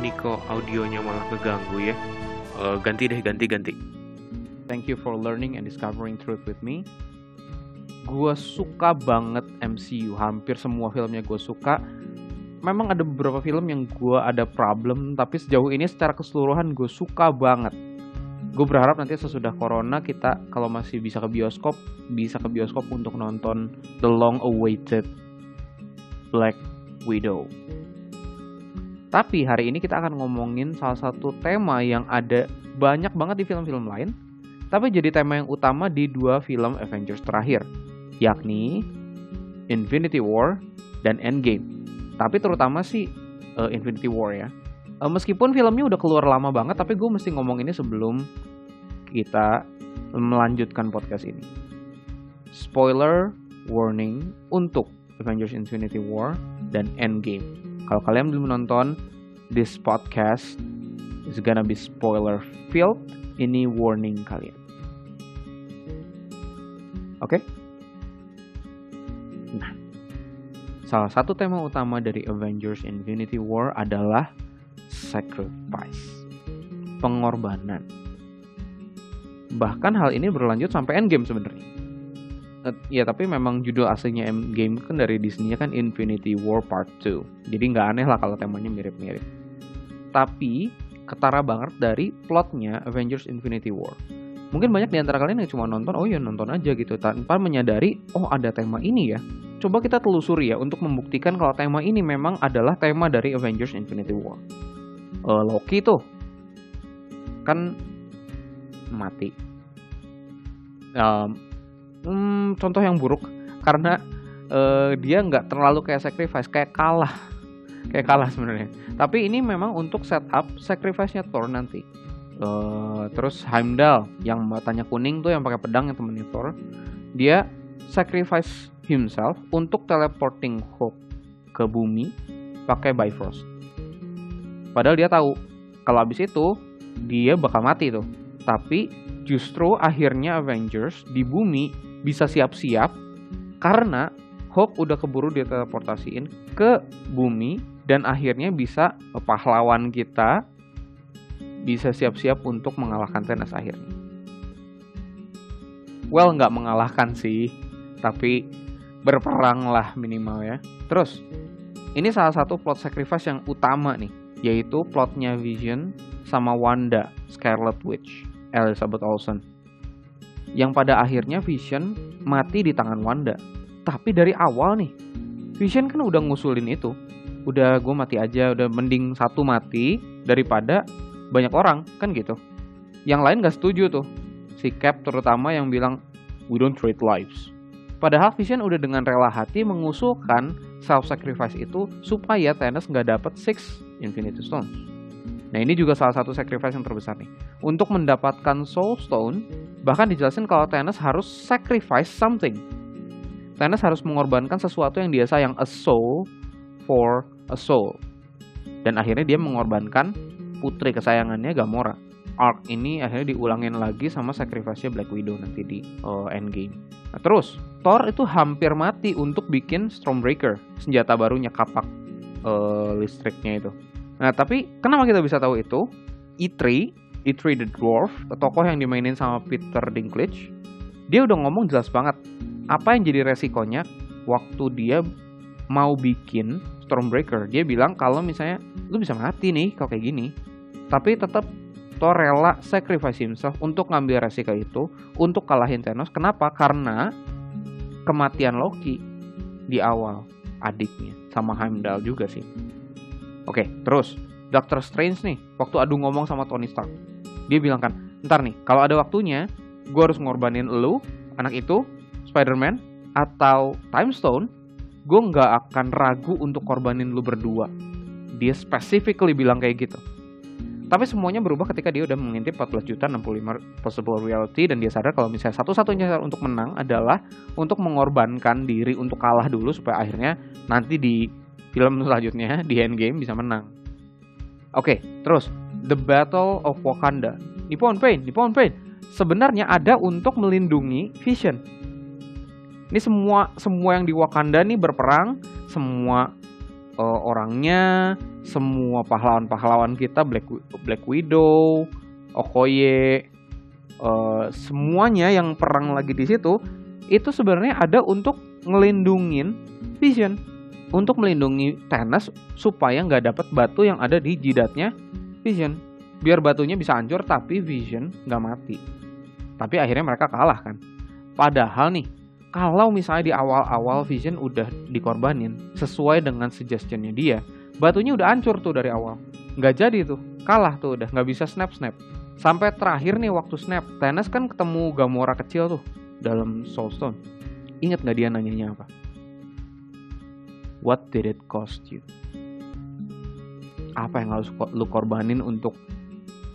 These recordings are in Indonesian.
ini kok audionya malah keganggu ya. Uh, ganti deh, ganti, ganti. Thank you for learning and discovering truth with me. Gue suka banget MCU, hampir semua filmnya gue suka. Memang ada beberapa film yang gue ada problem, tapi sejauh ini secara keseluruhan gue suka banget. Gue berharap nanti sesudah corona kita kalau masih bisa ke bioskop, bisa ke bioskop untuk nonton The Long Awaited Black Widow. Tapi hari ini kita akan ngomongin salah satu tema yang ada banyak banget di film-film lain, tapi jadi tema yang utama di dua film Avengers terakhir, yakni Infinity War dan Endgame. Tapi terutama sih uh, Infinity War ya. Uh, meskipun filmnya udah keluar lama banget, tapi gue mesti ngomong ini sebelum kita melanjutkan podcast ini. Spoiler warning untuk Avengers Infinity War dan Endgame kalau kalian belum nonton, this podcast is gonna be spoiler filled. Ini warning kalian. Oke? Okay? Nah, salah satu tema utama dari Avengers Infinity War adalah sacrifice, pengorbanan. Bahkan hal ini berlanjut sampai Endgame sebenarnya ya tapi memang judul aslinya Endgame kan dari Disney kan Infinity War Part 2 jadi nggak aneh lah kalau temanya mirip-mirip. Tapi ketara banget dari plotnya Avengers Infinity War. Mungkin banyak di antara kalian yang cuma nonton oh ya nonton aja gitu. Tanpa menyadari oh ada tema ini ya. Coba kita telusuri ya untuk membuktikan kalau tema ini memang adalah tema dari Avengers Infinity War. Uh, Loki tuh kan mati. Um, hmm, contoh yang buruk. Karena uh, dia nggak terlalu kayak sacrifice kayak kalah. Kayak kalah sebenarnya. Tapi ini memang untuk setup sacrifice-nya Thor nanti. Uh, terus Heimdall yang matanya kuning tuh yang pakai pedang yang temennya Thor dia sacrifice himself untuk teleporting Hulk ke bumi pakai Bifrost. Padahal dia tahu kalau abis itu dia bakal mati tuh. Tapi justru akhirnya Avengers di bumi bisa siap-siap karena Hulk udah keburu diteleportasiin ke bumi dan akhirnya bisa pahlawan kita bisa siap-siap untuk mengalahkan Thanos akhirnya. Well, nggak mengalahkan sih, tapi berperang lah minimal ya. Terus, ini salah satu plot sacrifice yang utama nih, yaitu plotnya Vision sama Wanda, Scarlet Witch, Elizabeth Olsen yang pada akhirnya Vision mati di tangan Wanda. Tapi dari awal nih, Vision kan udah ngusulin itu. Udah gue mati aja, udah mending satu mati daripada banyak orang, kan gitu. Yang lain gak setuju tuh. Si Cap terutama yang bilang, we don't trade lives. Padahal Vision udah dengan rela hati mengusulkan self-sacrifice itu supaya Thanos nggak dapet Six Infinity Stones. Nah ini juga salah satu sacrifice yang terbesar nih. Untuk mendapatkan Soul Stone, bahkan dijelasin kalau Thanos harus sacrifice something. Thanos harus mengorbankan sesuatu yang dia sayang, a soul for a soul. Dan akhirnya dia mengorbankan putri kesayangannya Gamora. Arc ini akhirnya diulangin lagi sama sacrifice Black Widow nanti di uh, Endgame. Nah, terus Thor itu hampir mati untuk bikin Stormbreaker, senjata barunya kapak uh, listriknya itu. Nah, tapi kenapa kita bisa tahu itu? E3, E3 the Dwarf, tokoh yang dimainin sama Peter Dinklage, dia udah ngomong jelas banget apa yang jadi resikonya waktu dia mau bikin Stormbreaker. Dia bilang kalau misalnya lu bisa mati nih kalau kayak gini, tapi tetap Thor rela sacrifice himself untuk ngambil resiko itu untuk kalahin Thanos. Kenapa? Karena kematian Loki di awal adiknya sama Heimdall juga sih. Oke, terus Doctor Strange nih, waktu adu ngomong sama Tony Stark, dia bilang kan, ntar nih, kalau ada waktunya, gue harus ngorbanin lu, anak itu, Spider-Man, atau Time Stone, gue nggak akan ragu untuk korbanin lu berdua. Dia specifically bilang kayak gitu. Tapi semuanya berubah ketika dia udah mengintip 14 juta 65 possible reality dan dia sadar kalau misalnya satu-satunya cara untuk menang adalah untuk mengorbankan diri untuk kalah dulu supaya akhirnya nanti di film selanjutnya di Endgame bisa menang. Oke, terus The Battle of Wakanda. Nippon Pain, Nippon Pain sebenarnya ada untuk melindungi Vision. Ini semua semua yang di Wakanda nih berperang, semua uh, orangnya, semua pahlawan-pahlawan kita Black Black Widow, Okoye, uh, semuanya yang perang lagi di situ itu sebenarnya ada untuk ngelindungin Vision, untuk melindungi Thanos supaya nggak dapat batu yang ada di jidatnya Vision. Biar batunya bisa hancur tapi Vision nggak mati. Tapi akhirnya mereka kalah kan. Padahal nih kalau misalnya di awal-awal Vision udah dikorbanin sesuai dengan suggestionnya dia, batunya udah hancur tuh dari awal. Nggak jadi tuh, kalah tuh udah, nggak bisa snap-snap. Sampai terakhir nih waktu snap, Thanos kan ketemu Gamora kecil tuh dalam Soulstone. Ingat nggak dia nanyanya apa? What did it cost you? Apa yang harus lu korbanin untuk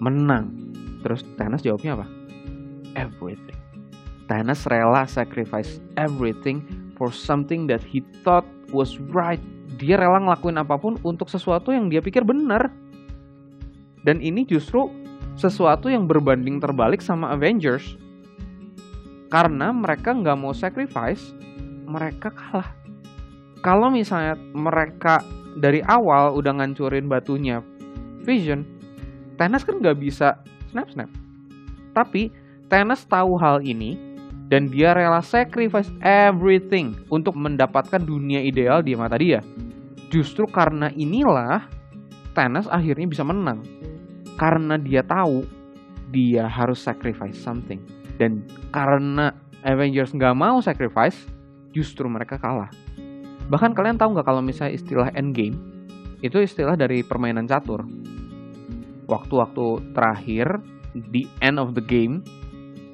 menang? Terus Thanos jawabnya apa? Everything. Thanos rela sacrifice everything for something that he thought was right. Dia rela ngelakuin apa pun untuk sesuatu yang dia pikir benar. Dan ini justru sesuatu yang berbanding terbalik sama Avengers. Karena mereka nggak mau sacrifice, mereka kalah. Kalau misalnya mereka dari awal udah ngancurin batunya Vision, Thanos kan nggak bisa snap-snap. Tapi Thanos tahu hal ini dan dia rela sacrifice everything untuk mendapatkan dunia ideal di mata dia. Justru karena inilah Thanos akhirnya bisa menang. Karena dia tahu dia harus sacrifice something. Dan karena Avengers nggak mau sacrifice, justru mereka kalah. Bahkan kalian tahu nggak kalau misalnya istilah endgame, itu istilah dari permainan catur. Waktu-waktu terakhir, the end of the game,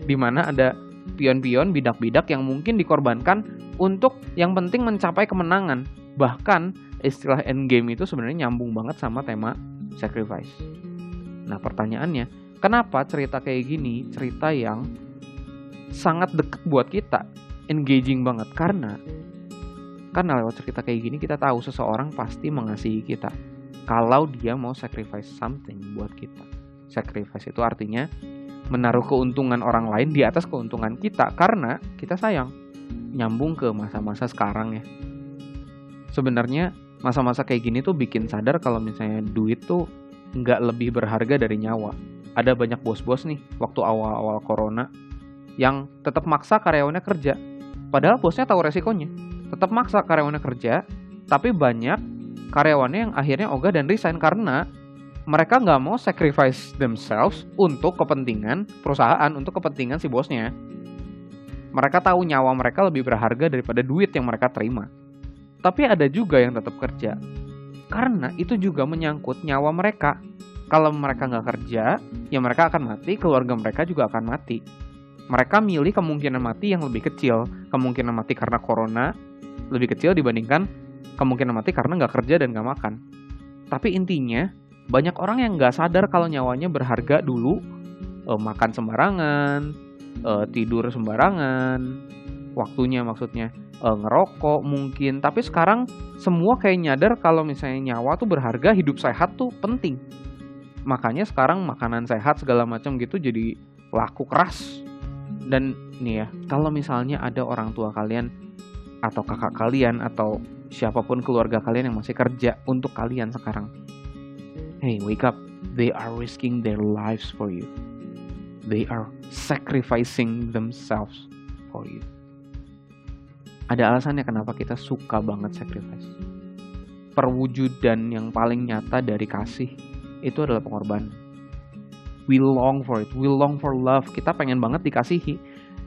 di mana ada pion-pion, bidak-bidak yang mungkin dikorbankan untuk yang penting mencapai kemenangan. Bahkan istilah endgame itu sebenarnya nyambung banget sama tema sacrifice. Nah pertanyaannya, kenapa cerita kayak gini, cerita yang sangat deket buat kita, engaging banget? Karena karena lewat cerita kayak gini kita tahu seseorang pasti mengasihi kita kalau dia mau sacrifice something buat kita. Sacrifice itu artinya menaruh keuntungan orang lain di atas keuntungan kita karena kita sayang. Nyambung ke masa-masa sekarang ya. Sebenarnya masa-masa kayak gini tuh bikin sadar kalau misalnya duit tuh nggak lebih berharga dari nyawa. Ada banyak bos-bos nih waktu awal-awal corona yang tetap maksa karyawannya kerja. Padahal bosnya tahu resikonya. Tetap maksa karyawannya kerja, tapi banyak karyawannya yang akhirnya ogah dan resign karena mereka nggak mau sacrifice themselves untuk kepentingan perusahaan, untuk kepentingan si bosnya. Mereka tahu nyawa mereka lebih berharga daripada duit yang mereka terima. Tapi ada juga yang tetap kerja. Karena itu juga menyangkut nyawa mereka. Kalau mereka nggak kerja, ya mereka akan mati, keluarga mereka juga akan mati. Mereka milih kemungkinan mati yang lebih kecil. Kemungkinan mati karena corona lebih kecil dibandingkan kemungkinan mati karena nggak kerja dan nggak makan. Tapi intinya, banyak orang yang nggak sadar kalau nyawanya berharga dulu uh, makan sembarangan uh, tidur sembarangan waktunya maksudnya uh, ngerokok mungkin. Tapi sekarang semua kayak nyadar kalau misalnya nyawa tuh berharga hidup sehat tuh penting. Makanya sekarang makanan sehat segala macam gitu jadi laku keras. Dan nih ya kalau misalnya ada orang tua kalian atau kakak kalian atau siapa pun keluarga kalian yang masih kerja untuk kalian sekarang Hey, wake up. They are risking their lives for you. They are sacrificing themselves for you. Ada alasannya kenapa kita suka banget sacrifice. Perwujudan yang paling nyata dari kasih itu adalah pengorbanan. We long for it, we long for love. Kita pengen banget dikasihi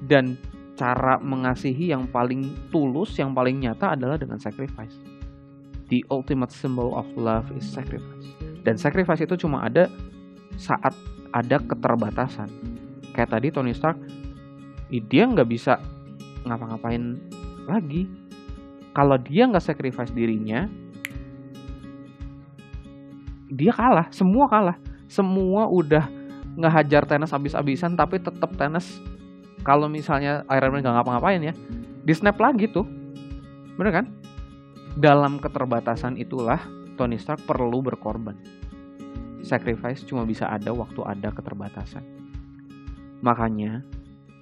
dan cara mengasihi yang paling tulus, yang paling nyata adalah dengan sacrifice. The ultimate symbol of love is sacrifice. Dan sacrifice itu cuma ada saat ada keterbatasan. Kayak tadi Tony Stark, dia nggak bisa ngapa-ngapain lagi. Kalau dia nggak sacrifice dirinya, dia kalah, semua kalah. Semua udah ngehajar Thanos abis-abisan, tapi tetap Thanos kalau misalnya Iron Man nggak ngapa-ngapain ya, di snap lagi tuh. Bener kan? Dalam keterbatasan itulah Tony Stark perlu berkorban sacrifice cuma bisa ada waktu ada keterbatasan. Makanya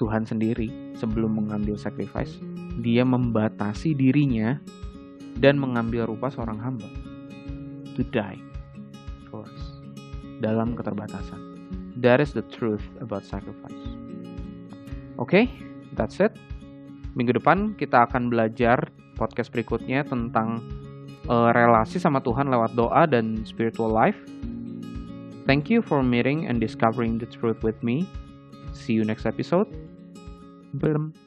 Tuhan sendiri sebelum mengambil sacrifice, dia membatasi dirinya dan mengambil rupa seorang hamba. to die for dalam keterbatasan. That is the truth about sacrifice. Oke, okay, that's it. Minggu depan kita akan belajar podcast berikutnya tentang uh, relasi sama Tuhan lewat doa dan spiritual life. Thank you for meeting and discovering the truth with me. See you next episode. Bye.